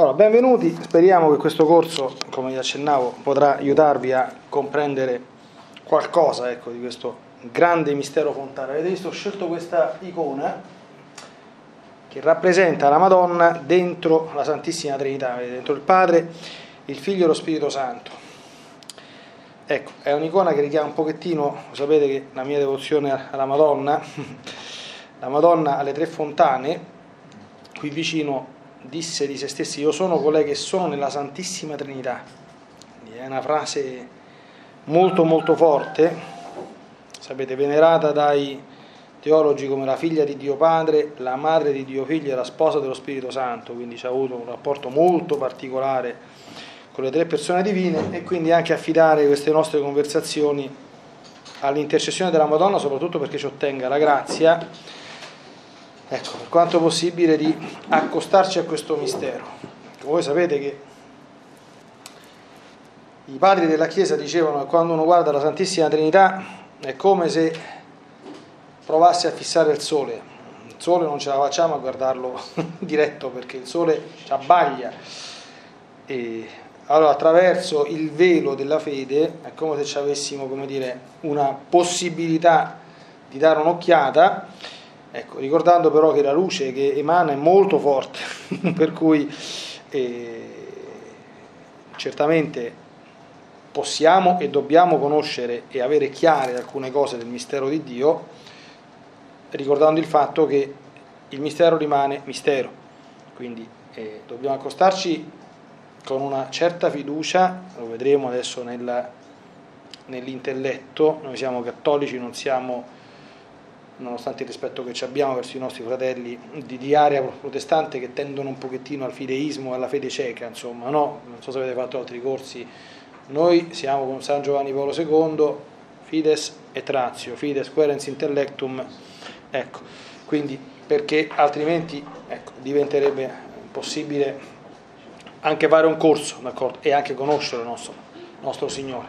Allora, benvenuti, speriamo che questo corso, come vi accennavo, potrà aiutarvi a comprendere qualcosa ecco, di questo grande mistero fontana. Avete visto, ho scelto questa icona che rappresenta la Madonna dentro la Santissima Trinità, dentro il Padre, il Figlio e lo Spirito Santo. Ecco, è un'icona che richiama un pochettino, sapete che la mia devozione alla Madonna, la Madonna alle tre fontane, qui vicino disse di se stessi, io sono colei che sono nella Santissima Trinità. È una frase molto molto forte, sapete, venerata dai teologi come la figlia di Dio Padre, la madre di Dio Figlio e la sposa dello Spirito Santo, quindi ci ha avuto un rapporto molto particolare con le tre persone divine e quindi anche affidare queste nostre conversazioni all'intercessione della Madonna, soprattutto perché ci ottenga la grazia ecco, per quanto possibile di accostarci a questo mistero. Voi sapete che i padri della Chiesa dicevano che quando uno guarda la Santissima Trinità è come se provasse a fissare il sole. Il sole non ce la facciamo a guardarlo diretto perché il sole ci abbaglia. E allora attraverso il velo della fede è come se ci avessimo come dire, una possibilità di dare un'occhiata Ecco, ricordando però che la luce che emana è molto forte, per cui eh, certamente possiamo e dobbiamo conoscere e avere chiare alcune cose del mistero di Dio, ricordando il fatto che il mistero rimane mistero, quindi eh, dobbiamo accostarci con una certa fiducia, lo vedremo adesso nella, nell'intelletto, noi siamo cattolici, non siamo nonostante il rispetto che abbiamo verso i nostri fratelli di, di area protestante che tendono un pochettino al fideismo e alla fede cieca, insomma, no? Non so se avete fatto altri corsi. Noi siamo con San Giovanni Paolo II, fides et ratio, fides querens intellectum, ecco, quindi perché altrimenti ecco, diventerebbe possibile anche fare un corso, d'accordo? E anche conoscere il nostro, nostro Signore.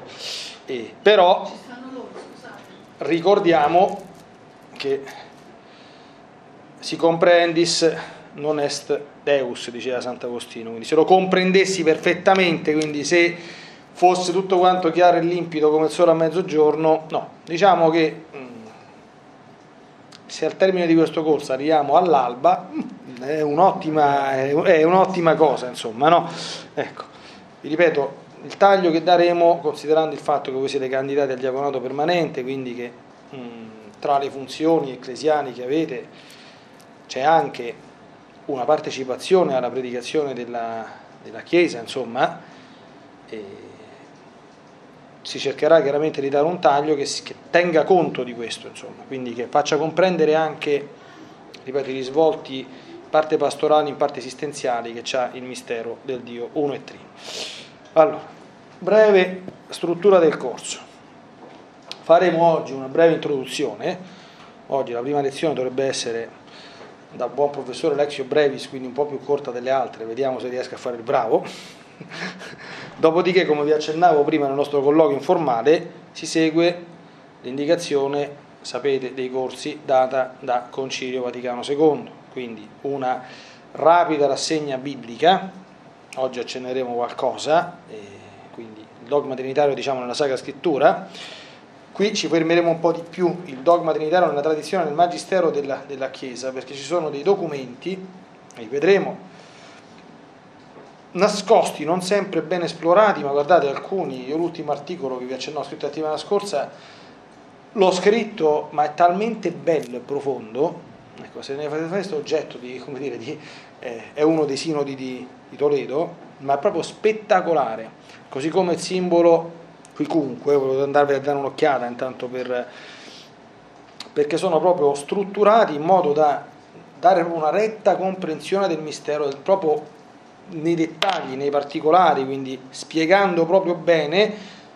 E, però ricordiamo che si comprendis non est Deus, diceva Sant'Agostino, quindi se lo comprendessi perfettamente, quindi se fosse tutto quanto chiaro e limpido come il sole a mezzogiorno, no, diciamo che mm, se al termine di questo corso arriviamo all'alba mm, è un'ottima, è un'ottima cosa, insomma, no? Ecco, vi ripeto, il taglio che daremo, considerando il fatto che voi siete candidati al diaconato permanente, quindi che... Mm, tra le funzioni ecclesiali che avete c'è anche una partecipazione alla predicazione della, della Chiesa, insomma, si cercherà chiaramente di dare un taglio che, che tenga conto di questo, insomma, quindi che faccia comprendere anche, ripeto, i risvolti parte pastorali, in parte esistenziali che ha il mistero del Dio uno e trino. Allora, breve struttura del corso. Faremo oggi una breve introduzione. Oggi la prima lezione dovrebbe essere da buon professore Lexio Brevis, quindi un po' più corta delle altre, vediamo se riesco a fare il bravo. Dopodiché, come vi accennavo prima nel nostro colloquio informale, si segue l'indicazione, sapete, dei corsi data da Concilio Vaticano II, quindi una rapida rassegna biblica, oggi accenneremo qualcosa, quindi il dogma trinitario diciamo nella Sacra Scrittura, Qui ci fermeremo un po' di più. Il dogma trinitario nella tradizione del magistero della, della Chiesa, perché ci sono dei documenti, li vedremo, nascosti, non sempre ben esplorati, ma guardate alcuni, io l'ultimo articolo che vi accennò scritto la settimana scorsa, l'ho scritto, ma è talmente bello e profondo, ecco, se ne fate questo oggetto di, come dire, di, eh, è uno dei sinodi di, di Toledo, ma è proprio spettacolare, così come il simbolo qui comunque, volevo andarvi a dare un'occhiata intanto per, perché sono proprio strutturati in modo da dare una retta comprensione del mistero, proprio nei dettagli, nei particolari, quindi spiegando proprio bene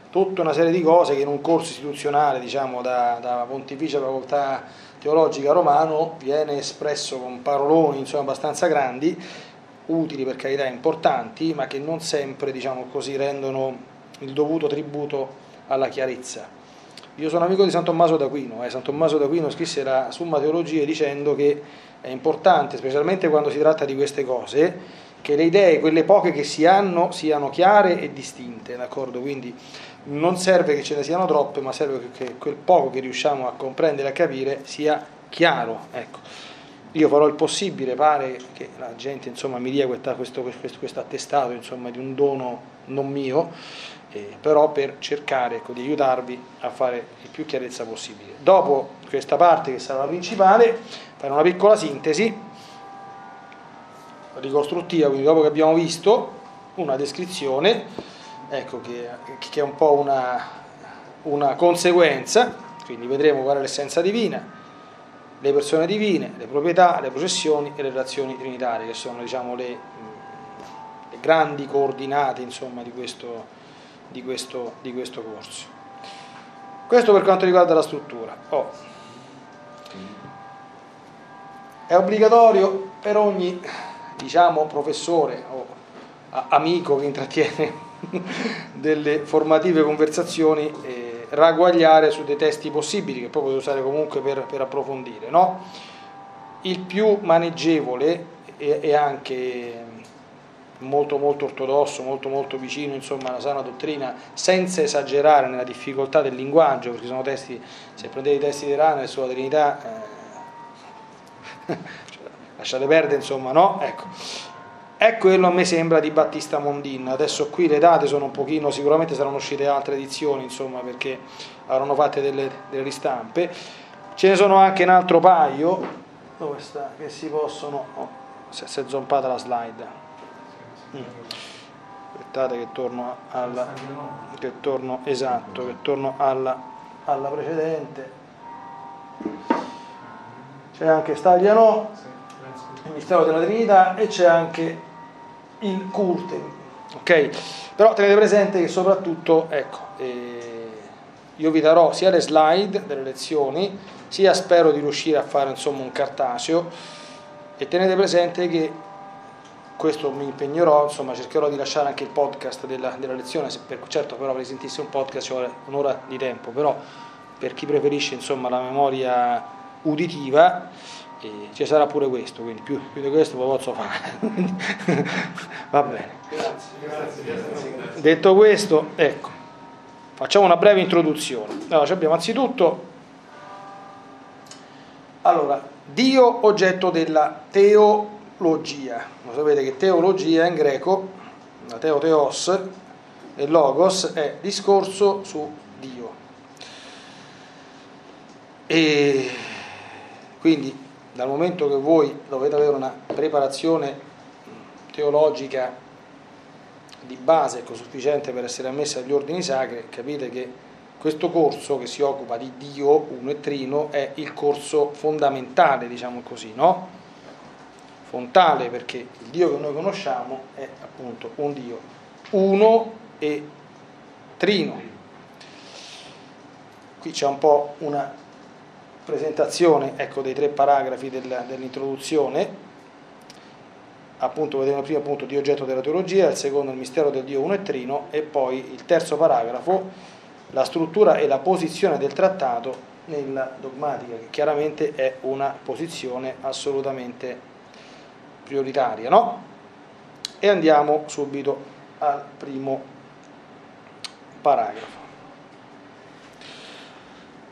tutta una serie di cose che in un corso istituzionale, diciamo, da, da Pontificia Facoltà Teologica Romano viene espresso con paroloni insomma, abbastanza grandi, utili per carità importanti, ma che non sempre, diciamo così, rendono il dovuto tributo alla chiarezza. Io sono amico di San Tommaso d'Aquino, eh. San Tommaso d'Aquino scrisse la Summa Teologia dicendo che è importante, specialmente quando si tratta di queste cose, che le idee, quelle poche che si hanno, siano chiare e distinte, d'accordo? Quindi non serve che ce ne siano troppe, ma serve che quel poco che riusciamo a comprendere e a capire sia chiaro, ecco. Io farò il possibile, pare che la gente insomma, mi dia questo, questo, questo attestato insomma, di un dono non mio, eh, però per cercare ecco, di aiutarvi a fare il più chiarezza possibile. Dopo questa parte che sarà la principale, fare una piccola sintesi ricostruttiva, quindi dopo che abbiamo visto una descrizione, ecco, che, che è un po' una, una conseguenza, quindi vedremo qual è l'essenza divina, le persone divine, le proprietà, le processioni e le relazioni trinitarie, che sono diciamo, le, le, grandi coordinate insomma, di, questo, di, questo, di, questo, corso. Questo per quanto riguarda la struttura. Oh. È obbligatorio per ogni diciamo, professore o amico che intrattiene delle formative conversazioni. Eh, ragguagliare su dei testi possibili che poi potete usare comunque per, per approfondire. No? Il più maneggevole e, anche molto molto ortodosso, molto molto vicino insomma, alla sana dottrina, senza esagerare nella difficoltà del linguaggio, perché sono testi, se prendete i testi di Rana e sulla Trinità, eh, lasciate perdere insomma, no? Ecco è quello a me sembra di Battista Mondin. Adesso qui le date sono un pochino, sicuramente saranno uscite altre edizioni, insomma, perché avranno fatte delle, delle ristampe. Ce ne sono anche un altro paio, dove sta? Che si possono... Oh, si è zompata la slide. Aspettate che torno alla... che torno, esatto, che torno alla, alla precedente. C'è anche Stagliano, il mistero della Trinità e c'è anche il culte. Ok? Però tenete presente che soprattutto, ecco, eh, io vi darò sia le slide delle lezioni, sia spero di riuscire a fare insomma un cartaceo e tenete presente che questo mi impegnerò, insomma cercherò di lasciare anche il podcast della, della lezione, per, certo però per sentisse un podcast ci vuole un'ora di tempo, però per chi preferisce insomma la memoria uditiva e ci sarà pure questo, quindi più, più di questo lo posso fare. Va bene. Grazie, grazie, grazie. Detto questo, ecco, facciamo una breve introduzione. Allora, abbiamo anzitutto, allora, Dio oggetto della teologia. Lo sapete che teologia in greco, la teoteos e logos è discorso su Dio. E quindi dal momento che voi dovete avere una preparazione teologica di base ecco, sufficiente per essere ammessi agli ordini sacri, capite che questo corso che si occupa di Dio uno e trino è il corso fondamentale, diciamo così, no? Fontale perché il Dio che noi conosciamo è appunto un Dio uno e trino. Qui c'è un po' una presentazione ecco, dei tre paragrafi del, dell'introduzione, appunto vedremo prima appunto di oggetto della teologia, il secondo il mistero del Dio uno e trino e poi il terzo paragrafo, la struttura e la posizione del trattato nella dogmatica, che chiaramente è una posizione assolutamente prioritaria. No? E andiamo subito al primo paragrafo.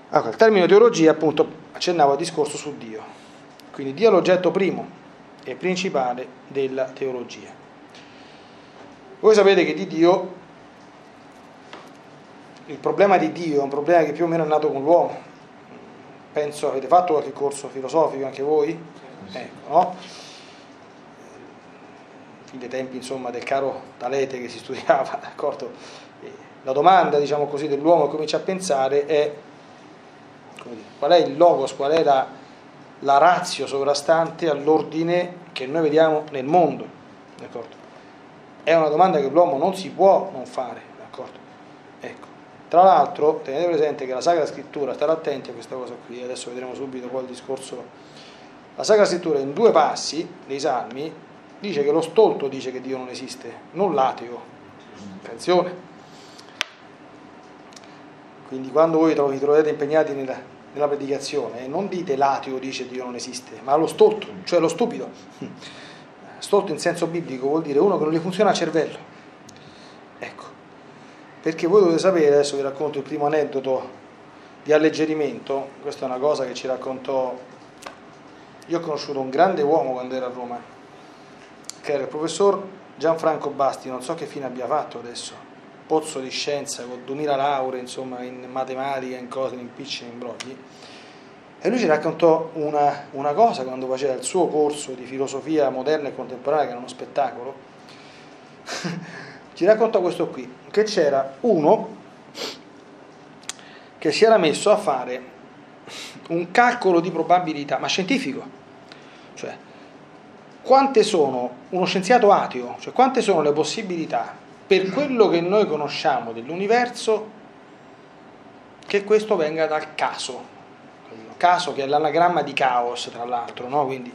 Allora, il termine teologia appunto accennava al discorso su Dio. Quindi Dio è l'oggetto primo e principale della teologia. Voi sapete che di Dio, il problema di Dio è un problema che più o meno è nato con l'uomo. Penso avete fatto qualche corso filosofico anche voi? Ecco, no? Dei tempi insomma del caro Talete che si studiava? La domanda, diciamo così, dell'uomo che comincia a pensare è qual è il logos, qual è la, la razio sovrastante all'ordine che noi vediamo nel mondo. D'accordo? È una domanda che l'uomo non si può non fare. Ecco. Tra l'altro tenete presente che la Sacra Scrittura, state attenti a questa cosa qui, adesso vedremo subito poi il discorso. La Sacra Scrittura in due passi dei Salmi dice che lo stolto dice che Dio non esiste, non l'ateo. Attenzione. Quindi quando voi vi trovate impegnati nella, nella predicazione, non dite l'ateo dice Dio non esiste, ma lo stolto, cioè lo stupido. stolto in senso biblico vuol dire uno che non gli funziona il cervello. Ecco, perché voi dovete sapere, adesso vi racconto il primo aneddoto di alleggerimento, questa è una cosa che ci raccontò, io ho conosciuto un grande uomo quando ero a Roma, che era il professor Gianfranco Basti, non so che fine abbia fatto adesso, pozzo di scienza con 2000 lauree, insomma, in matematica, in cose, in impicci, in imbrogli. E lui ci raccontò una, una, cosa quando faceva il suo corso di filosofia moderna e contemporanea, che era uno spettacolo. ci raccontò questo qui, che c'era uno che si era messo a fare un calcolo di probabilità, ma scientifico. Cioè, quante sono, uno scienziato ateo, cioè quante sono le possibilità per quello che noi conosciamo dell'universo che questo venga dal caso. Caso che è l'anagramma di caos, tra l'altro, no? Quindi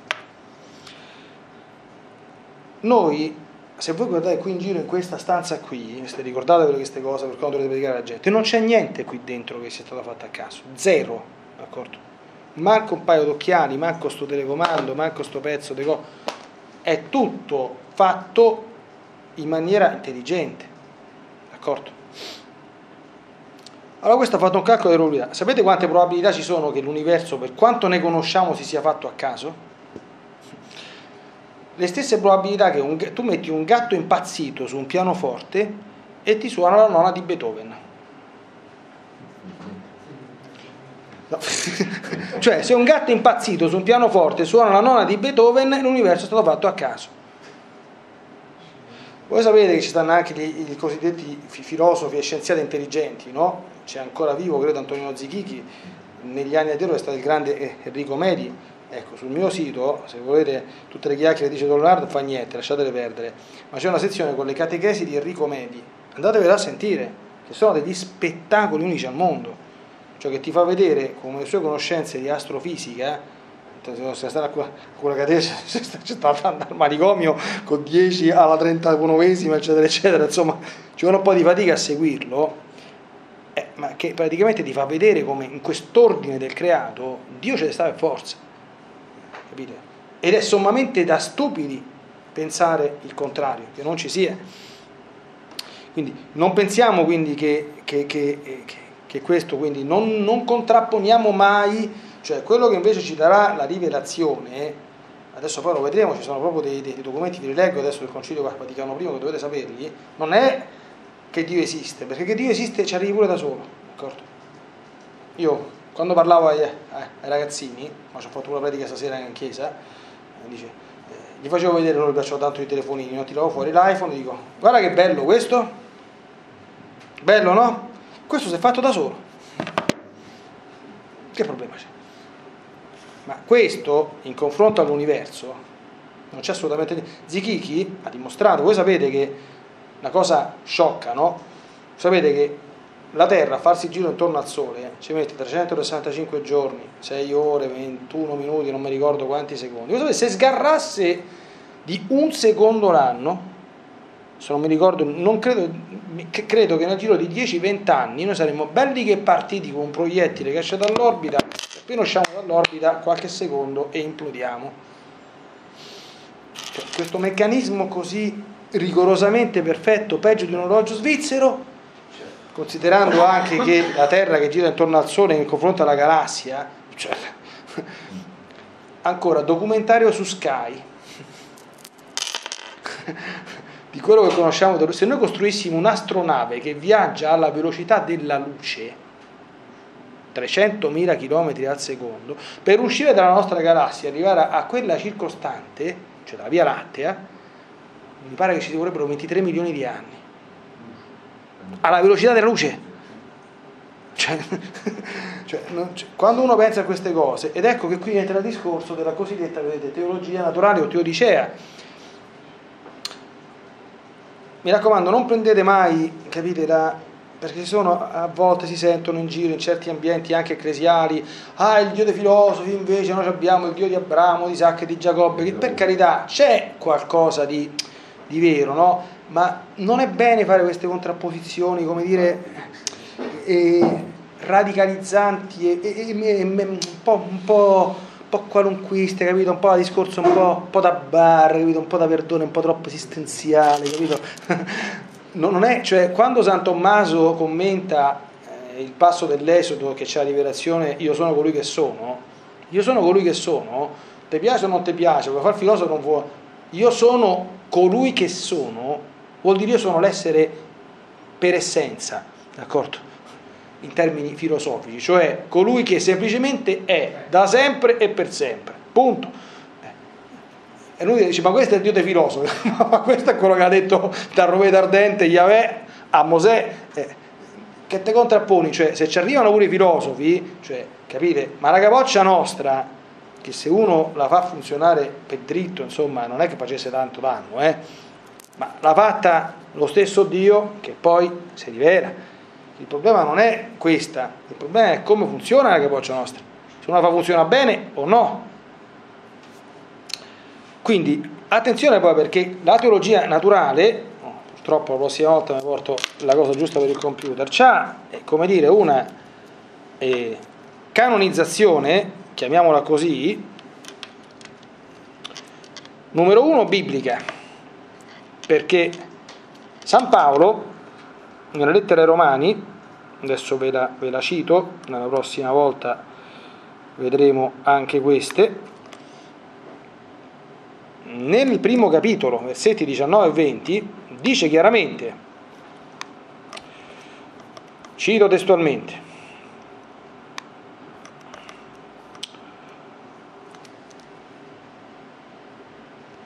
noi se voi guardate qui in giro in questa stanza qui, ricordatevi queste cose per quando dovete predicare alla gente, non c'è niente qui dentro che sia stato fatto a caso, zero, d'accordo? Manco un paio d'occhiali, manco sto telecomando, manco sto pezzo di co... È tutto fatto in maniera intelligente, d'accordo? Allora questo ha fatto un calcolo di probabilità. Sapete quante probabilità ci sono che l'universo, per quanto ne conosciamo, si sia fatto a caso? le stesse probabilità che un, tu metti un gatto impazzito su un pianoforte e ti suona la nona di Beethoven. No. cioè, se un gatto impazzito su un pianoforte suona la nona di Beethoven, l'universo è stato fatto a caso. Voi sapete che ci stanno anche i cosiddetti filosofi e scienziati intelligenti, no? C'è ancora vivo, credo, Antonio Zichichi, negli anni addietro è stato il grande Enrico Medi, Ecco, sul mio sito, se volete tutte le chiacchiere dice Don Leonardo, fa niente, lasciatele perdere. Ma c'è una sezione con le catechesi di Enrico Medi, andatevela a sentire, che sono degli spettacoli unici al mondo. Cioè che ti fa vedere come le sue conoscenze di astrofisica, se stare con la catechesi, se sta andando al manicomio con 10 alla 31esima, eccetera, eccetera, insomma, ci vuole un po' di fatica a seguirlo. Eh, ma che praticamente ti fa vedere come in quest'ordine del creato Dio ce ne sta per forza capite? Ed è sommamente da stupidi pensare il contrario, che non ci sia. Quindi non pensiamo quindi che, che, che, che questo, quindi non, non, contrapponiamo mai, cioè quello che invece ci darà la rivelazione, adesso poi lo vedremo, ci sono proprio dei, dei documenti, vi rileggo adesso del Concilio Vaticano I che dovete saperli, non è che Dio esiste, perché che Dio esiste ci arrivi pure da solo, d'accordo? Io quando parlavo ai, ai ragazzini, ma ci ho fatto una pratica stasera in chiesa, eh, dice, eh, gli facevo vedere, non gli piacciono tanto i telefonini, non tiravo fuori l'iPhone e dico, guarda che bello questo, bello no? Questo si è fatto da solo. Che problema c'è? Ma questo, in confronto all'universo, non c'è assolutamente niente. Zichichi ha dimostrato, voi sapete che una cosa sciocca, no? Sapete che la Terra a farsi giro intorno al Sole ci mette 365 giorni, 6 ore, 21 minuti, non mi ricordo quanti secondi. se sgarrasse di un secondo l'anno, se non mi ricordo, non credo, credo che nel giro di 10-20 anni noi saremmo belli che partiti con un proiettile che esce dall'orbita, appena usciamo dall'orbita qualche secondo e implodiamo. Cioè, questo meccanismo così rigorosamente perfetto, peggio di un orologio svizzero, considerando anche che la Terra che gira intorno al Sole in confronto alla galassia, cioè, ancora documentario su Sky, di quello che conosciamo, se noi costruissimo un'astronave che viaggia alla velocità della luce, 300.000 km al secondo, per uscire dalla nostra galassia e arrivare a quella circostante, cioè la Via Lattea, mi pare che ci vorrebbero 23 milioni di anni alla velocità della luce. Cioè, cioè, non, cioè, quando uno pensa a queste cose, ed ecco che qui entra il discorso della cosiddetta vedete, teologia naturale o teodicea. Mi raccomando, non prendete mai, capite, la, perché sono, a volte si sentono in giro in certi ambienti anche ecclesiali, ah il Dio dei filosofi invece noi abbiamo il Dio di Abramo, di Isacco e di Giacobbe, che per carità c'è qualcosa di, di vero, no? ma non è bene fare queste contrapposizioni, come dire, eh, radicalizzanti e, e, e un, po', un, po', po' qualunquiste, capito? Un po' da discorso un po', un po da bar, capito? Un po' da verdone, un po' troppo esistenziale, capito? non è, cioè, quando San Tommaso commenta eh, il passo dell'Esodo che c'è la rivelazione, io sono colui che sono, io sono colui che sono, ti piace o non ti piace, vuoi fare il filosofo non vuoi, io sono colui che sono, vuol dire io sono l'essere per essenza, d'accordo? In termini filosofici, cioè colui che semplicemente è da sempre e per sempre, punto. E lui dice, ma questo è il Dio dei filosofi, ma questo è quello che ha detto da Roveda Ardente, Yahweh a Mosè, eh, che te contrapponi, cioè se ci arrivano pure i filosofi, cioè, capite, ma la capoccia nostra, che se uno la fa funzionare per dritto, insomma, non è che facesse tanto danno, eh, ma l'ha fatta lo stesso Dio che poi si rivela. Il problema non è questa, il problema è come funziona la capoccia nostra, se fa funzionare bene o no. Quindi attenzione poi perché la teologia naturale, oh, purtroppo la prossima volta mi porto la cosa giusta per il computer, ha eh, come dire una eh, canonizzazione, chiamiamola così, numero uno biblica, perché San Paolo nella lettera ai Romani, adesso ve la, ve la cito, nella prossima volta vedremo anche queste, nel primo capitolo, versetti 19 e 20, dice chiaramente, cito testualmente,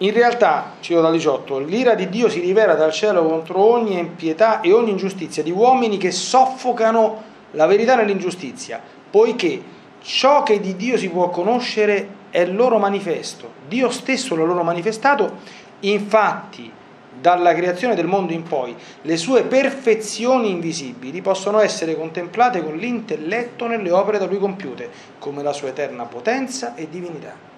In realtà, cito dal 18, l'ira di Dio si rivela dal cielo contro ogni impietà e ogni ingiustizia di uomini che soffocano la verità nell'ingiustizia, poiché ciò che di Dio si può conoscere è loro manifesto. Dio stesso l'ha loro manifestato, infatti dalla creazione del mondo in poi le sue perfezioni invisibili possono essere contemplate con l'intelletto nelle opere da lui compiute, come la sua eterna potenza e divinità.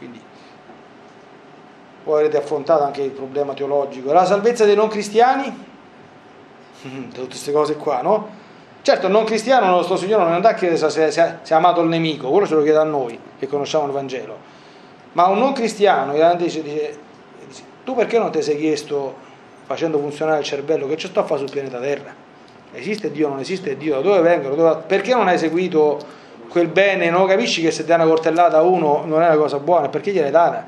Quindi voi avrete affrontato anche il problema teologico. La salvezza dei non cristiani? Tutte queste cose qua, no? Certo, il non cristiano, il nostro Signore non andrà a chiedere se, se, se ha amato il nemico, quello ce lo chiede a noi che conosciamo il Vangelo. Ma un non cristiano dice, dice, dice tu perché non ti sei chiesto, facendo funzionare il cervello, che ci sto a fare sul pianeta Terra? Esiste Dio, non esiste Dio, da dove vengono? Dove... Perché non hai seguito quel bene? Non capisci che se dai una cortellata a uno non è una cosa buona? Perché gliel'hai data?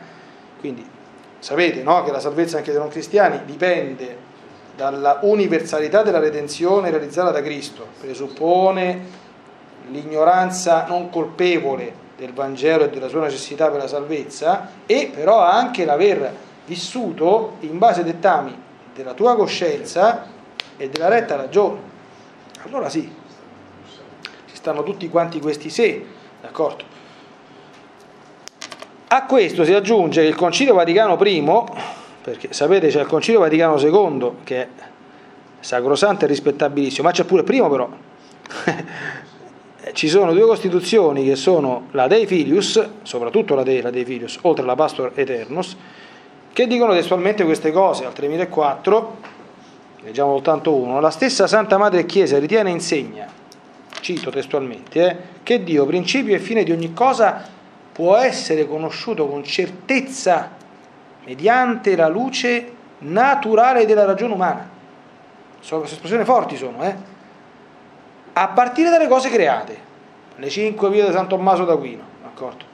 Quindi sapete no? che la salvezza anche dei non cristiani dipende dalla universalità della redenzione realizzata da Cristo, presuppone l'ignoranza non colpevole del Vangelo e della sua necessità per la salvezza e però anche l'aver vissuto in base ai dettami della tua coscienza e della retta ragione. Allora sì, stanno tutti quanti questi se, d'accordo? A questo si aggiunge che il Concilio Vaticano I perché sapete c'è il Concilio Vaticano II che è sacrosanto e rispettabilissimo, ma c'è pure il primo però. Ci sono due costituzioni che sono la Dei Filius, soprattutto la Dei, la Dei Filius, oltre alla Pastor Eternus, che dicono testualmente queste cose. Al 3004, leggiamo soltanto uno, la stessa Santa Madre Chiesa ritiene e insegna, cito testualmente, eh, che Dio, principio e fine di ogni cosa, può essere conosciuto con certezza mediante la luce naturale della ragione umana. Sono espressioni forti sono, eh? A partire dalle cose create, le cinque vie di San Tommaso d'Aquino, d'accordo?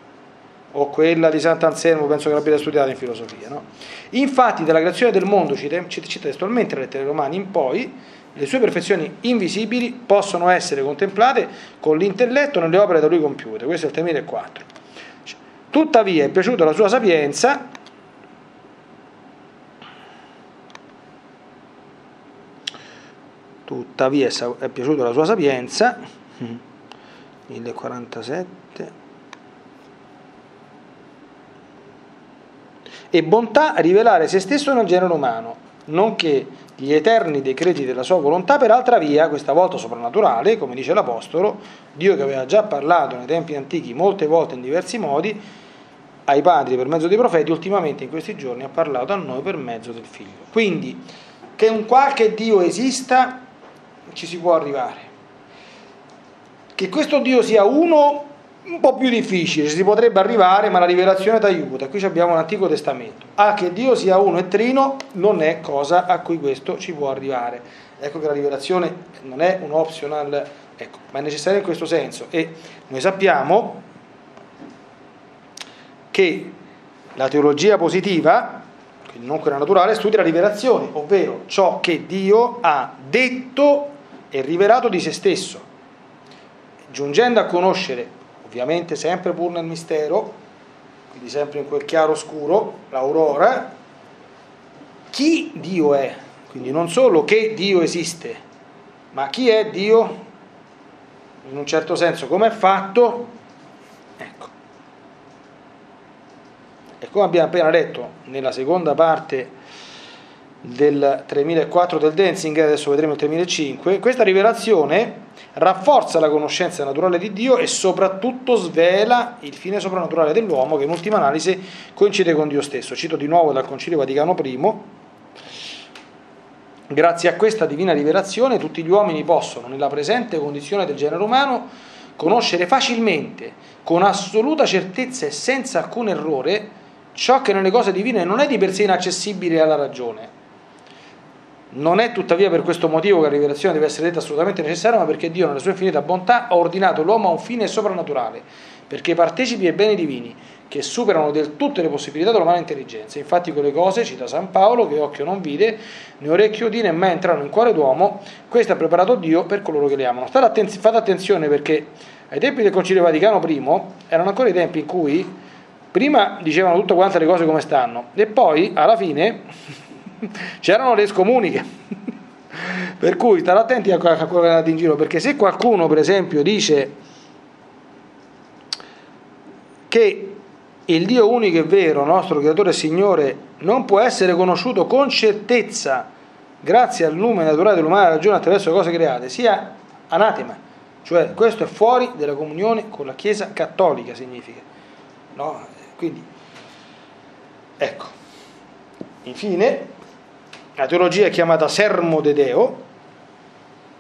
O quella di Sant'Anselmo, penso che l'abbiate studiata in filosofia, no? Infatti, dalla creazione del mondo, cita testualmente le lettere romane in poi, le sue perfezioni invisibili possono essere contemplate con l'intelletto nelle opere da lui compiute. Questo è il 3004. Tuttavia è piaciuta la sua sapienza tuttavia è piaciuta la sua sapienza 1047 e bontà rivelare se stesso nel genere umano nonché gli eterni decreti della sua volontà per altra via, questa volta soprannaturale, come dice l'Apostolo, Dio che aveva già parlato nei tempi antichi molte volte in diversi modi ai padri per mezzo dei profeti, ultimamente in questi giorni ha parlato a noi per mezzo del Figlio. Quindi, che un qualche Dio esista ci si può arrivare. Che questo Dio sia uno un po' più difficile, si potrebbe arrivare, ma la rivelazione ti aiuta. Qui abbiamo l'Antico Testamento. A che Dio sia uno e trino non è cosa a cui questo ci può arrivare. Ecco che la rivelazione non è un optional, ecco, ma è necessaria in questo senso. E noi sappiamo che la teologia positiva, quindi non quella naturale, studia la rivelazione, ovvero ciò che Dio ha detto e rivelato di se stesso, giungendo a conoscere ovviamente sempre pur nel mistero, quindi sempre in quel chiaro scuro, l'aurora, chi Dio è, quindi non solo che Dio esiste, ma chi è Dio? In un certo senso, come è fatto, ecco. E come abbiamo appena letto nella seconda parte del 3004 del Dancing, adesso vedremo il 3005, questa rivelazione rafforza la conoscenza naturale di Dio e soprattutto svela il fine soprannaturale dell'uomo che in ultima analisi coincide con Dio stesso. Cito di nuovo dal Concilio Vaticano I. Grazie a questa divina rivelazione tutti gli uomini possono, nella presente condizione del genere umano, conoscere facilmente, con assoluta certezza e senza alcun errore, ciò che nelle cose divine non è di per sé inaccessibile alla ragione, non è tuttavia per questo motivo che la rivelazione deve essere detta assolutamente necessaria, ma perché Dio, nella sua infinita bontà, ha ordinato l'uomo a un fine soprannaturale, perché partecipi ai beni divini, che superano del tutto le possibilità dell'umana intelligenza. Infatti quelle cose, cita San Paolo, che occhio non vide, né orecchio udì, né mai entrarono in cuore d'uomo, questo ha preparato Dio per coloro che le amano. Fate attenzione perché ai tempi del Concilio Vaticano I erano ancora i tempi in cui prima dicevano tutte quante le cose come stanno e poi alla fine c'erano le scomuniche. per cui state attenti a quello che andate in giro, perché se qualcuno, per esempio, dice che il Dio unico e vero, nostro creatore e Signore, non può essere conosciuto con certezza grazie al lume naturale dell'umana ragione attraverso le cose create, sia anatema. Cioè questo è fuori della comunione con la Chiesa cattolica, significa. No? Quindi, ecco. Infine, la teologia è chiamata sermo de Deo,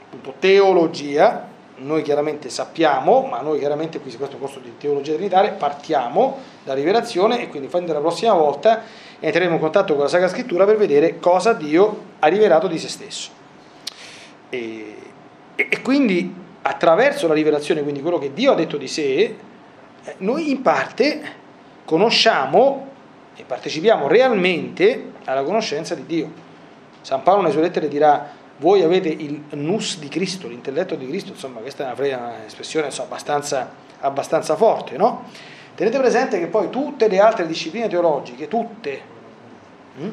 appunto teologia, noi chiaramente sappiamo, ma noi chiaramente qui questo corso di teologia trinitaria partiamo da rivelazione e quindi la prossima volta entreremo in contatto con la Sacra Scrittura per vedere cosa Dio ha rivelato di se stesso. E, e quindi attraverso la rivelazione, quindi quello che Dio ha detto di sé, eh, noi in parte conosciamo e partecipiamo realmente alla conoscenza di Dio. San Paolo nelle sue lettere dirà voi avete il nus di Cristo, l'intelletto di Cristo, insomma questa è un'espressione insomma, abbastanza, abbastanza forte, no? Tenete presente che poi tutte le altre discipline teologiche, tutte, hm?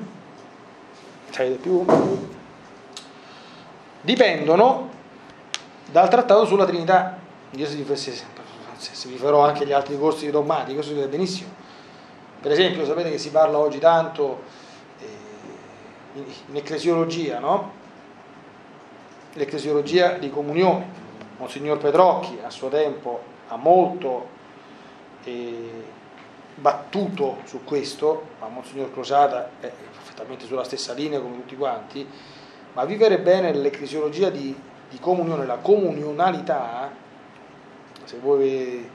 più, dipendono dal trattato sulla Trinità. Io se vi, se vi farò anche gli altri corsi dogmatici, questo vedete benissimo. Per esempio, sapete che si parla oggi tanto in ecclesiologia, no? L'ecclesiologia di comunione. Monsignor Petrocchi a suo tempo ha molto eh, battuto su questo, ma Monsignor Crosata è perfettamente sulla stessa linea come tutti quanti, ma vivere bene l'ecclesiologia di, di comunione, la comunionalità, se voi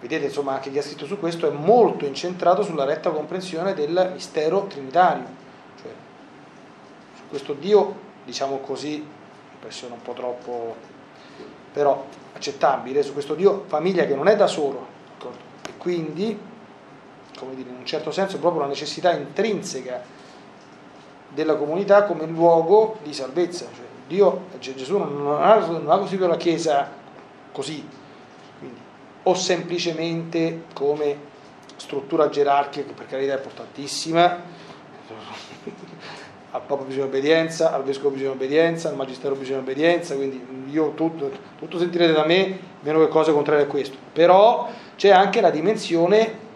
vedete insomma anche chi ha scritto su questo, è molto incentrato sulla retta comprensione del mistero trinitario questo Dio, diciamo così, impressione un po' troppo, però accettabile, su questo Dio famiglia che non è da solo, e quindi, come dire, in un certo senso è proprio una necessità intrinseca della comunità come luogo di salvezza. Cioè, Dio, Gesù non ha, non ha costituito la Chiesa così, quindi, o semplicemente come struttura gerarchica, che per carità è importantissima, al Papa bisogna obbedienza, al Vescovo bisogna obbedienza, al Magistero bisogna obbedienza, quindi io tutto, tutto sentirete da me, meno che cose contrarie a questo. Però c'è anche la dimensione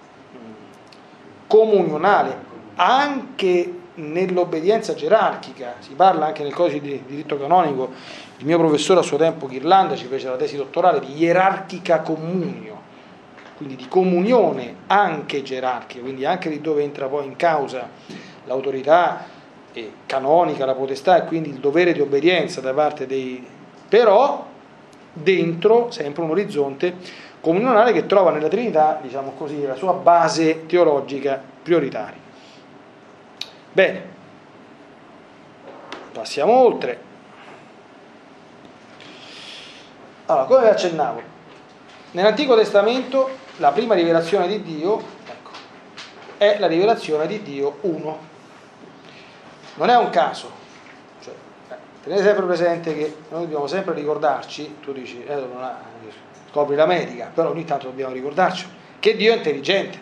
comunionale, anche nell'obbedienza gerarchica, si parla anche nel codice di diritto canonico, il mio professore a suo tempo, Ghirlanda, ci fece la tesi dottorale di ierarchica comunio, quindi di comunione anche gerarchica, quindi anche di dove entra poi in causa l'autorità canonica la potestà e quindi il dovere di obbedienza da parte dei... però dentro sempre un orizzonte comunionale che trova nella Trinità, diciamo così, la sua base teologica prioritaria. Bene, passiamo oltre. Allora, come vi accennavo, nell'Antico Testamento la prima rivelazione di Dio ecco, è la rivelazione di Dio 1. Non è un caso, cioè, eh, tenete sempre presente che noi dobbiamo sempre ricordarci, tu dici, eh, non ha, scopri la medica, però ogni tanto dobbiamo ricordarci che Dio è intelligente,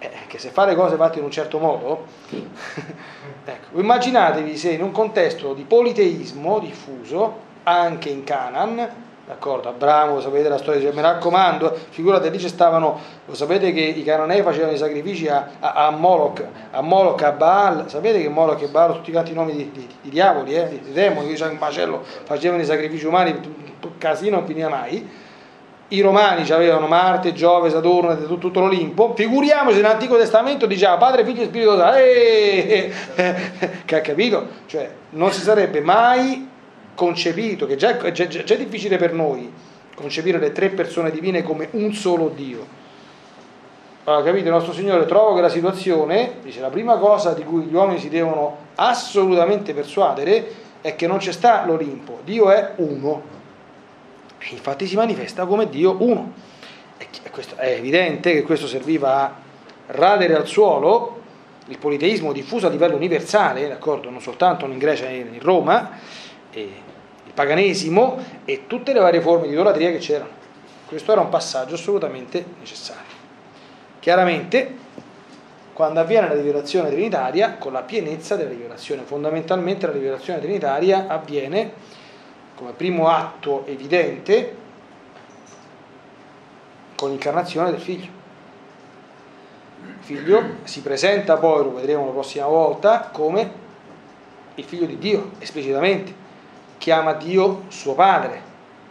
eh, che se fa le cose fatte in un certo modo, ecco, immaginatevi se in un contesto di politeismo diffuso, anche in Canaan, D'accordo, Abramo, sapete la storia, mi raccomando, figurate lì ci stavano, lo sapete che i cananei facevano i sacrifici a, a, a, Moloch, a Moloch, a Baal, sapete che Moloch e Baal, tutti quanti i nomi di, di, di diavoli, eh, di, di demoni, che c'è un macello, facevano i sacrifici umani, casino non finiva mai. I romani avevano Marte, Giove, Saturno, tutto, tutto l'Olimpo. Figuriamoci nell'Antico Testamento diceva Padre, Figlio e Spirito Santo. Eh, che ha capito? Cioè, non si sarebbe mai concepito, che già già, già è difficile per noi concepire le tre persone divine come un solo Dio. Allora, capite, il nostro Signore trova quella situazione, dice la prima cosa di cui gli uomini si devono assolutamente persuadere è che non c'è sta l'Olimpo, Dio è uno. Infatti si manifesta come Dio uno. E è evidente che questo serviva a radere al suolo il politeismo diffuso a livello universale, d'accordo? non soltanto in Grecia e in Roma, il paganesimo e tutte le varie forme di idolatria che c'erano. Questo era un passaggio assolutamente necessario. Chiaramente, quando avviene la rivelazione trinitaria, con la pienezza della rivelazione, fondamentalmente la rivelazione trinitaria avviene come primo atto evidente con l'incarnazione del figlio. Il figlio si presenta poi, lo vedremo la prossima volta, come il figlio di Dio, esplicitamente chiama Dio suo Padre,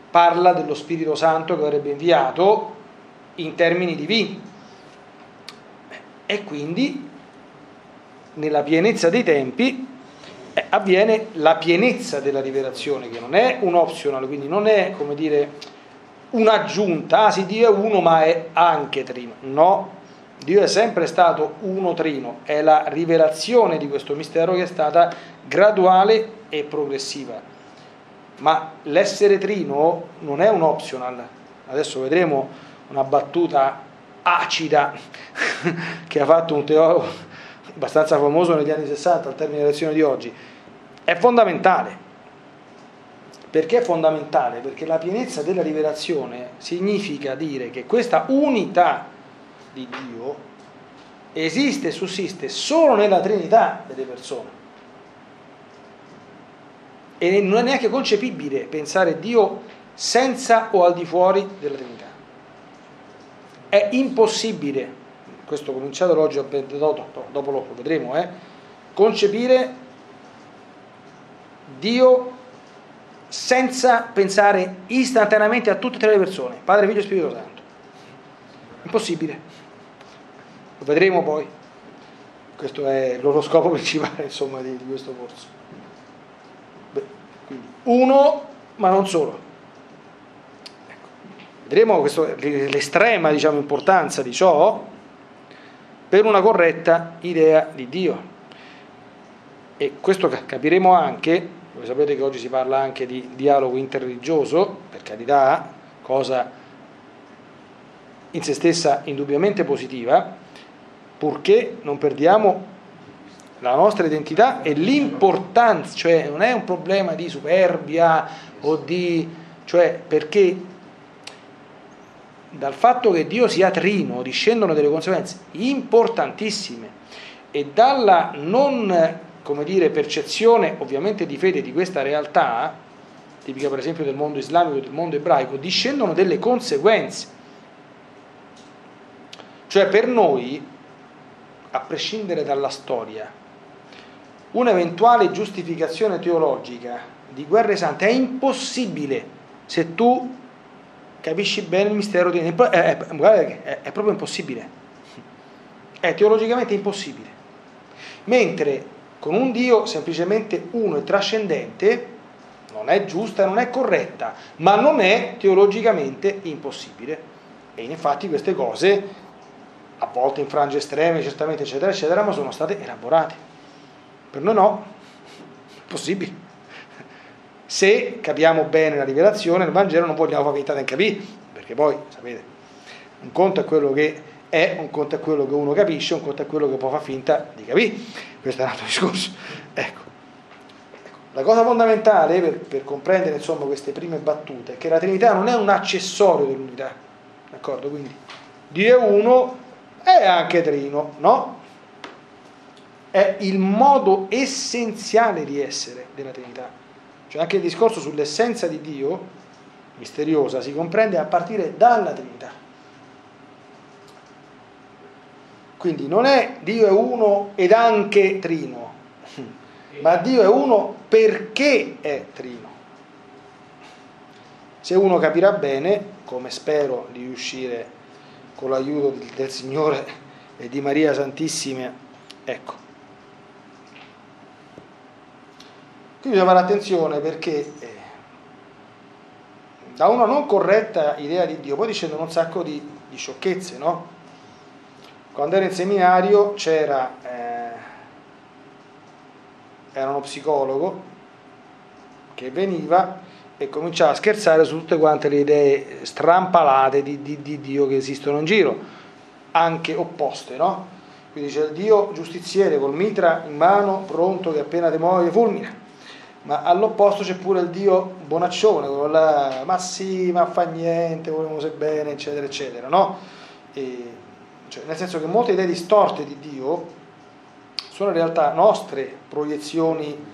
parla dello Spirito Santo che avrebbe inviato in termini divini. E quindi, nella pienezza dei tempi, eh, avviene la pienezza della rivelazione, che non è un optional, quindi non è, come dire, un'aggiunta, ah sì, Dio è uno ma è anche trino. No, Dio è sempre stato uno trino, è la rivelazione di questo mistero che è stata graduale e progressiva ma l'essere trino non è un optional. Adesso vedremo una battuta acida che ha fatto un teologo abbastanza famoso negli anni 60 al termine della lezione di oggi. È fondamentale. Perché è fondamentale? Perché la pienezza della rivelazione significa dire che questa unità di Dio esiste e sussiste solo nella Trinità delle persone e non è neanche concepibile pensare Dio senza o al di fuori della Trinità. È impossibile, questo cominciato oggi a dopo, dopo lo vedremo, eh, concepire Dio senza pensare istantaneamente a tutte e tre le persone, Padre, Figlio e Spirito Santo. Impossibile. Lo vedremo poi. Questo è lo scopo principale insomma, di, di questo corso uno ma non solo. Ecco. Vedremo questo, l'estrema diciamo, importanza di ciò per una corretta idea di Dio. E questo capiremo anche, voi sapete che oggi si parla anche di dialogo interreligioso, per carità, cosa in se stessa indubbiamente positiva, purché non perdiamo la nostra identità e l'importanza, cioè non è un problema di superbia o di... cioè perché dal fatto che Dio sia trino discendono delle conseguenze importantissime e dalla non, come dire, percezione ovviamente di fede di questa realtà, tipica per esempio del mondo islamico del mondo ebraico, discendono delle conseguenze. Cioè per noi, a prescindere dalla storia, un'eventuale giustificazione teologica di guerre sante è impossibile se tu capisci bene il mistero di Dio. È, è, è proprio impossibile. È teologicamente impossibile. Mentre con un Dio semplicemente uno e trascendente non è giusta, non è corretta, ma non è teologicamente impossibile. E infatti queste cose, a volte in frange estreme, certamente, eccetera, eccetera, ma sono state elaborate. Per noi no, possibile. Se capiamo bene la rivelazione, il Vangelo non vogliamo fare finta di capire, perché poi, sapete, un conto è quello che è, un conto è quello che uno capisce, un conto è quello che può fare finta di capire. Questo è un altro discorso. Ecco. La cosa fondamentale per, per comprendere insomma, queste prime battute è che la Trinità non è un accessorio dell'unità, d'accordo? Quindi Dio è uno è anche trino, no? È il modo essenziale di essere della Trinità. Cioè anche il discorso sull'essenza di Dio, misteriosa, si comprende a partire dalla Trinità. Quindi non è Dio è uno ed anche trino, ma Dio è uno perché è trino. Se uno capirà bene, come spero di riuscire con l'aiuto del Signore e di Maria Santissima, ecco. Qui bisogna fare attenzione perché eh, da una non corretta idea di Dio, poi discendono un sacco di, di sciocchezze, no? Quando ero in seminario c'era... Eh, era uno psicologo che veniva e cominciava a scherzare su tutte quante le idee strampalate di, di, di Dio che esistono in giro, anche opposte, no? Quindi c'è il Dio giustiziere col mitra in mano, pronto che appena ti muove fulmina. Ma all'opposto c'è pure il Dio bonaccione, quello là, ma sì, ma fa niente, volevo se bene, eccetera, eccetera, no? E, cioè, nel senso che molte idee distorte di Dio sono in realtà nostre proiezioni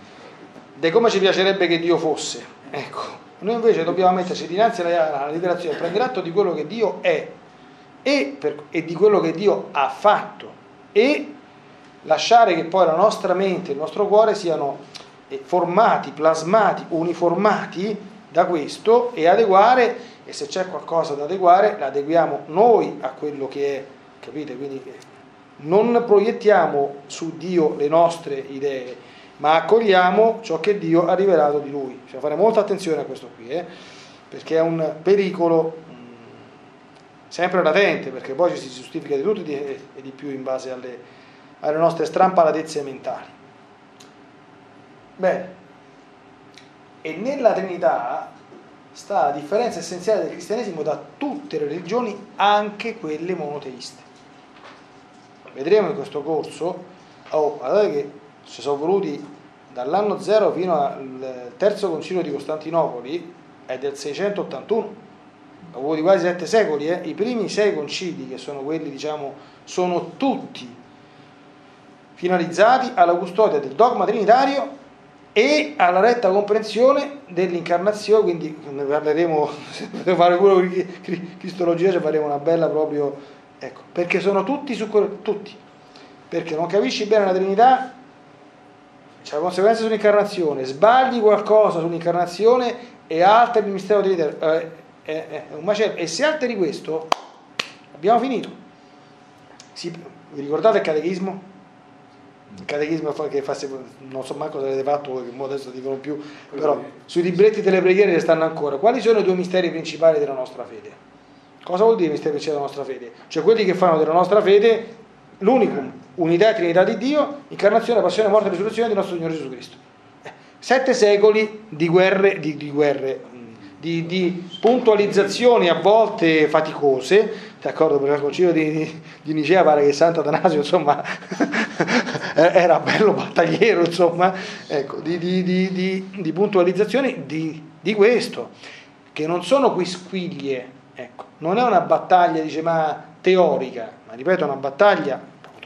di come ci piacerebbe che Dio fosse. Ecco, noi invece dobbiamo metterci dinanzi alla, alla rivelazione, prendere atto di quello che Dio è e, per, e di quello che Dio ha fatto e lasciare che poi la nostra mente e il nostro cuore siano formati, plasmati, uniformati da questo e adeguare, e se c'è qualcosa da adeguare, l'adeguiamo noi a quello che è, capite? Quindi non proiettiamo su Dio le nostre idee, ma accogliamo ciò che Dio ha rivelato di Lui. Bisogna fare molta attenzione a questo qui, eh? perché è un pericolo mm, sempre latente, perché poi ci si giustifica di tutto e di più in base alle, alle nostre strampalatezze mentali. Bene, e nella Trinità sta la differenza essenziale del cristianesimo da tutte le religioni, anche quelle monoteiste vedremo in questo corso, oh, guardate che ci sono voluti dall'anno 0 fino al terzo concilio di Costantinopoli, è del 681, ho avuto quasi sette secoli, eh? i primi sei concili, che sono quelli, diciamo, sono tutti finalizzati alla custodia del dogma trinitario e alla retta comprensione dell'incarnazione, quindi ne parleremo, se fare quello di Cristologia, ci faremo una bella proprio Ecco, perché sono tutti su quello, tutti. Perché non capisci bene la Trinità, c'è la conseguenza sull'incarnazione, sbagli qualcosa sull'incarnazione e alteri il mistero trinitario. Eh, è, è, un macello. E se alteri questo, abbiamo finito. Si, vi ricordate il catechismo? Il catechismo che fa, non so manco se l'avete fatto, perché adesso dicono più, però sui libretti delle preghiere ne stanno ancora. Quali sono i due misteri principali della nostra fede? Cosa vuol dire mistero della nostra fede? Cioè quelli che fanno della nostra fede l'unicum, unità e trinità di Dio, incarnazione, passione, morte e risurrezione del nostro Signore Gesù Cristo. Eh, sette secoli di guerre, di, di, guerre, di, di puntualizzazioni a volte faticose, d'accordo? Per il concilio di, di, Nicea pare che Sant'Atanasio Atanasio insomma era bello battagliero insomma ecco, di, di, di, di, puntualizzazioni di, questo che non sono quisquiglie Ecco, non è una battaglia, dice, ma teorica, ma ripeto, è una battaglia,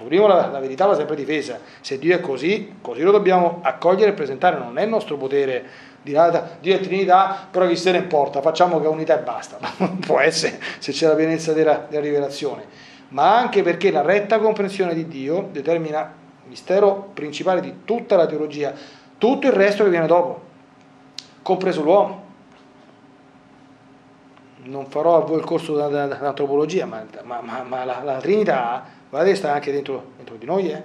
prima la, la verità va sempre difesa, se Dio è così, così lo dobbiamo accogliere e presentare, non è il nostro potere dire Dio è Trinità, però chi se ne importa, facciamo che è unità e basta, non può essere se c'è la pienezza della, della rivelazione, ma anche perché la retta comprensione di Dio determina mistero principale di tutta la teologia, tutto il resto che viene dopo, compreso l'uomo non farò a voi il corso dell'antropologia, ma, ma, ma, ma la, la, Trinità, guardate, sta anche dentro, dentro di noi. Eh?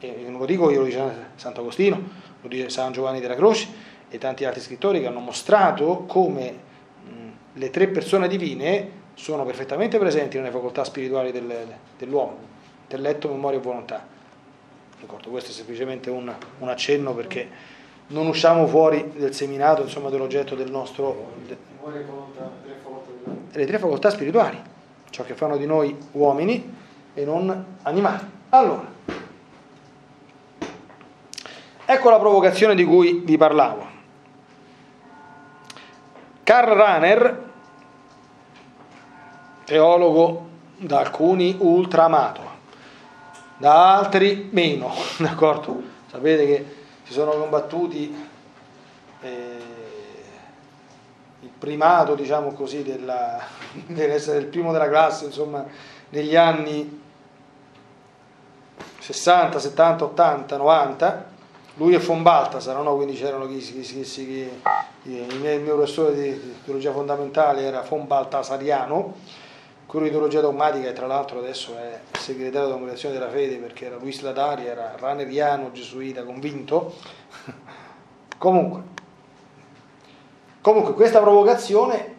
E non lo dico io, lo dice Sant'Agostino, lo dice San Giovanni della Croce e tanti altri scrittori che hanno mostrato come le tre persone divine sono perfettamente presenti nelle facoltà spirituali del, dell'uomo, intelletto, memoria e volontà. D'accordo? Questo è semplicemente un, un, accenno perché non usciamo fuori del seminato, insomma, dell'oggetto del nostro... De, le tre facoltà spirituali, ciò che fanno di noi uomini e non animali. Allora, ecco la provocazione di cui vi parlavo. Karl Rahner, teologo da alcuni ultra amato, da altri meno, d'accordo? Sapete che si sono combattuti eh, il primato, diciamo così, della, dell'essere il primo della classe, insomma, negli anni 60, 70, 80, 90, lui è von Baltasar, no? quindi c'erano chi, chi, chi, chi il mio professore di teologia fondamentale era von Baltasariano, quello di teologia dogmatica e tra l'altro adesso è segretario della congregazione della fede perché era Luis Ladari, era raneriano, gesuita, convinto. comunque, comunque, questa provocazione,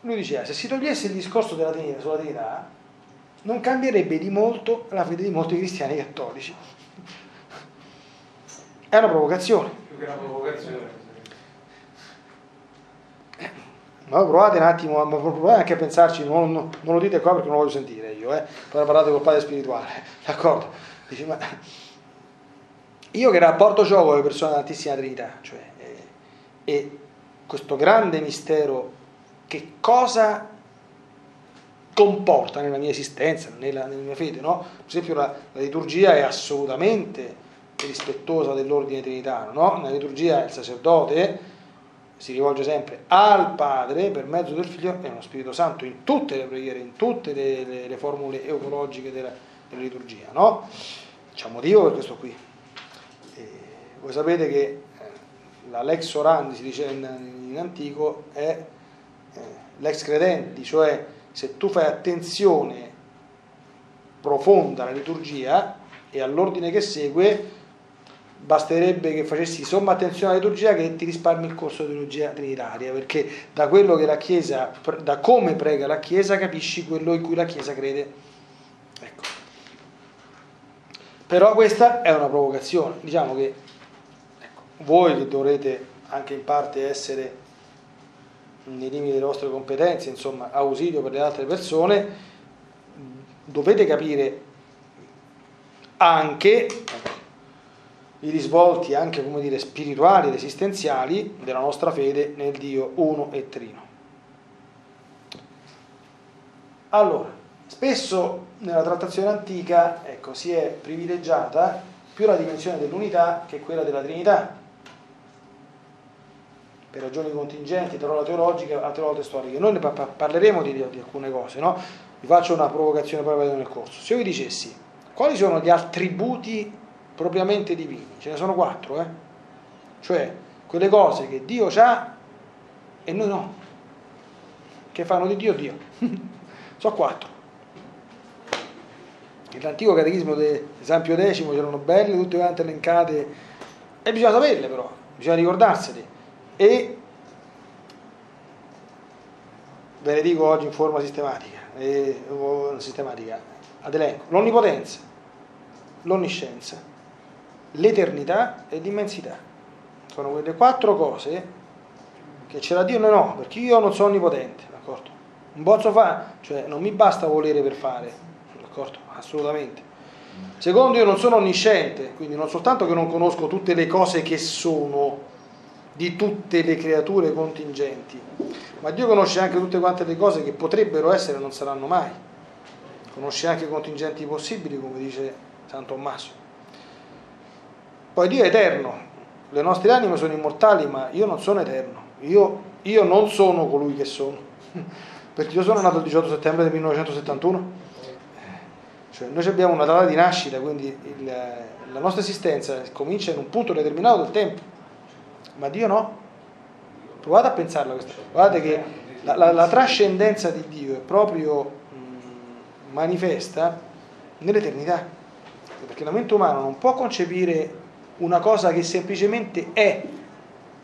lui diceva, se si togliesse il discorso della Trinità, sulla Trinità, non cambierebbe di molto la fede di molti cristiani cattolici. È una provocazione. Più che una provocazione. Ma provate un attimo, provate anche a pensarci, non, non, non, lo dite qua perché non lo voglio sentire io, eh? poi parlate col padre spirituale, d'accordo? Dici, ma io che rapporto ho con le persone della Santissima Trinità, cioè, eh, e questo grande mistero, che cosa comporta nella mia esistenza, nella, nella mia fede, no? Per esempio la, la, liturgia è assolutamente rispettosa dell'ordine trinitario, no? Nella liturgia il sacerdote si rivolge sempre al Padre per mezzo del Figlio e allo Spirito Santo in tutte le preghiere, in tutte le, le, le formule eologiche della, della, liturgia, no? C'è un motivo per questo qui. E voi sapete che eh, la lex orandi, si dice in, in antico, è eh, l'ex credenti, cioè se tu fai attenzione profonda alla liturgia e all'ordine che segue, basterebbe che facessi somma attenzione alla liturgia che ti risparmi il corso di teologia trinitaria, perché da quello che la Chiesa, da come prega la Chiesa, capisci quello in cui la Chiesa crede. Ecco. Però questa è una provocazione, diciamo che ecco, voi che dovrete anche in parte essere nei limiti delle vostre competenze, insomma, ausilio per le altre persone, dovete capire anche i risvolti anche come dire, spirituali ed esistenziali della nostra fede nel Dio uno e trino. Allora, spesso nella trattazione antica ecco, si è privilegiata più la dimensione dell'unità che quella della Trinità per ragioni contingenti, tra teologiche, altre volte storiche. Noi ne parleremo di, di alcune cose, no? Vi faccio una provocazione vedo nel corso. Se io vi dicessi quali sono gli attributi propriamente divini, ce ne sono quattro, eh? Cioè quelle cose che Dio ha e noi no, che fanno di Dio Dio. sono quattro. Nell'antico catechismo di San X c'erano belle, tutte quante elencate, e bisogna saperle però, bisogna ricordarsene e ve ne dico oggi in forma sistematica, eh, sistematica ad elenco, l'onnipotenza, l'onniscienza, l'eternità e l'immensità. Sono quelle quattro cose che c'è da Dio noi no, perché io non sono onnipotente, d'accordo? Non posso fare, cioè non mi basta volere per fare, d'accordo? Assolutamente. Secondo, io non sono onnisciente, quindi non soltanto che non conosco tutte le cose che sono, di tutte le creature contingenti, ma Dio conosce anche tutte quante le cose che potrebbero essere e non saranno mai. Conosce anche i contingenti possibili, come dice San Tommaso. Poi Dio è eterno, le nostre anime sono immortali, ma io non sono eterno, io, io non sono colui che sono, perché io sono nato il 18 settembre del 1971. Cioè, noi abbiamo una data di nascita, quindi il, la nostra esistenza comincia in un punto determinato del tempo. Ma Dio no. Provate a pensarla questa Guardate che la, la, la trascendenza di Dio è proprio mh, manifesta nell'eternità, perché la mente umana non può concepire una cosa che semplicemente è,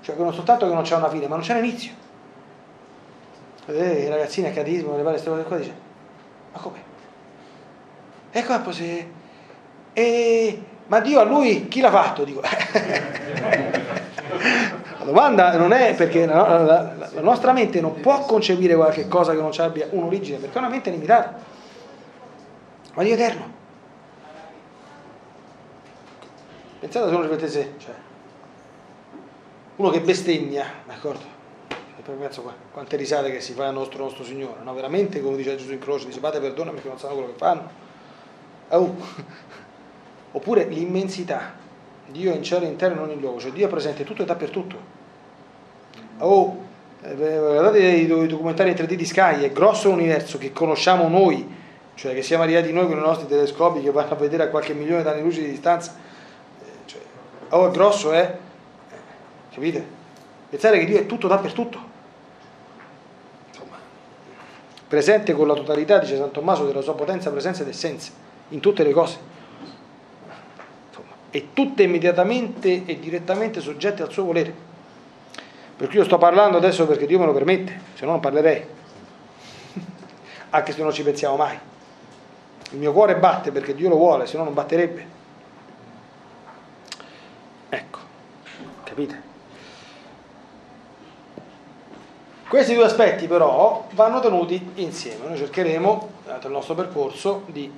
cioè che non soltanto che non c'è una fine, ma non c'è un inizio. vedete i ragazzini a catechismo, le varie queste cose qua, dice, ma come? E come possibile? E, ma Dio a lui chi l'ha fatto? Dico, la domanda non è perché la, la, la, nostra mente non può concepire qualche cosa che non abbia un'origine, perché è una mente limitata. Ma Dio eterno. Pensate solo riflettete, cioè, uno che bestemmia, d'accordo? Penso quante risate che si fa al nostro, nostro Signore, no? Veramente, come dice Gesù in croce, dice Padre perdonami perché non sanno quello che fanno. Oh. Oppure l'immensità. Dio è in cielo interno in ogni luogo, cioè Dio è presente tutto e dappertutto. Oh, eh, guardate i documentari in 3D di Sky, è grosso l'universo che conosciamo noi, cioè che siamo arrivati noi con i nostri telescopi che vanno a vedere a qualche milione di anni luce di distanza. Oh, è grosso, eh? Capite? Pensare che Dio è tutto dappertutto. Insomma, presente con la totalità, dice San Tommaso, della sua potenza, presenza ed essenza, in tutte le cose. Insomma, e tutte immediatamente e direttamente soggette al suo volere. Per cui io sto parlando adesso perché Dio me lo permette, se no non parlerei. Anche se non ci pensiamo mai. Il mio cuore batte perché Dio lo vuole, se no non batterebbe. Ecco, capite? Questi due aspetti però vanno tenuti insieme. Noi cercheremo, durante il nostro percorso, di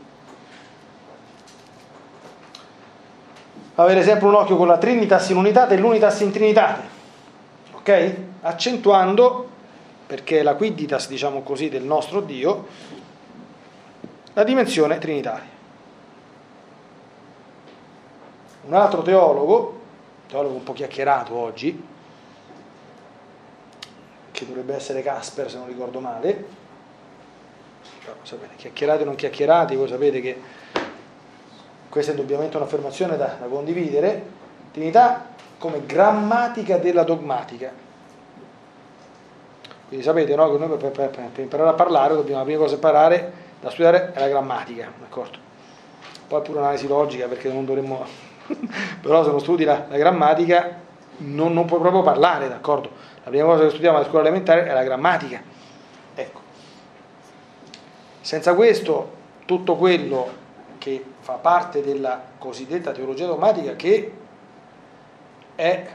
avere sempre un occhio con la Trinitas in unitate e l'unitas in trinitate. Ok? Accentuando, perché è la quidditas, diciamo così, del nostro Dio, la dimensione trinitaria. Un altro teologo, teologo un po' chiacchierato oggi, che dovrebbe essere Casper se non ricordo male, però sapete, chiacchierati o non chiacchierati, voi sapete che questa è indubbiamente un'affermazione da, da condividere, Trinità come grammatica della dogmatica. Quindi sapete no, che noi per, per, per, imparare a parlare dobbiamo la prima cosa imparare da studiare è la grammatica, d'accordo? Poi pure un'analisi logica perché non dovremmo... però se non studi la, la grammatica non, non puoi proprio parlare, d'accordo? La prima cosa che studiamo alla scuola elementare è la grammatica. Ecco. Senza questo, tutto quello che fa parte della cosiddetta teologia dogmatica, che è,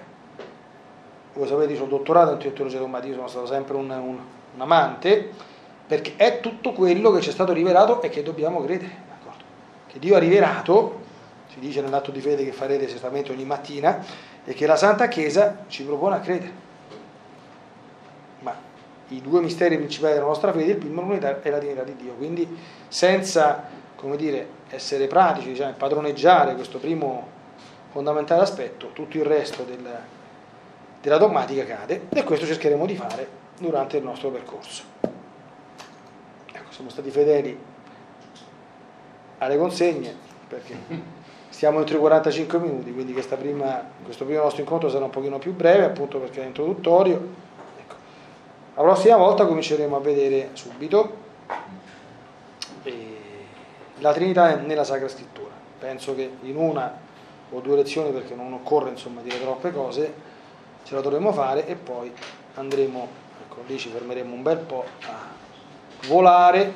voi sapete, sono dottorato in teologia dogmatica, sono stato sempre un, un, un amante, perché è tutto quello che ci è stato rivelato e che dobbiamo credere. D'accordo? Che Dio ha rivelato, si dice nell'atto di fede che farete certamente ogni mattina, e che la Santa Chiesa ci propone a credere i due misteri principali della nostra fede, il primo l'unità e la divinità di Dio. Quindi senza, come dire, essere pratici, diciamo, padroneggiare questo primo fondamentale aspetto, tutto il resto del, della dogmatica cade e questo cercheremo di fare durante il nostro percorso. Ecco, siamo stati fedeli alle consegne perché stiamo entro i 45 minuti, quindi prima, questo primo nostro incontro sarà un pochino più breve appunto perché è introduttorio. La prossima volta cominceremo a vedere subito la Trinità nella Sacra Scrittura. Penso che in una o due lezioni, perché non occorre insomma dire troppe cose, ce la dovremo fare e poi andremo, ecco lì ci fermeremo un bel po' a volare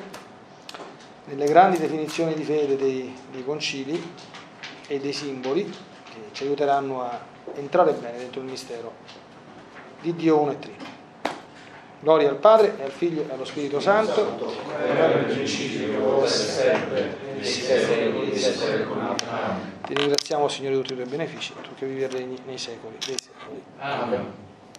nelle grandi definizioni di fede dei, dei concili e dei simboli che ci aiuteranno a entrare bene dentro il mistero di Dio uno e trino. Gloria al Padre, e al Figlio e allo Spirito Santo. Ti ringraziamo, Signore, di tutti i tuoi benefici, tu che vivi e regni nei secoli dei secoli. Amen.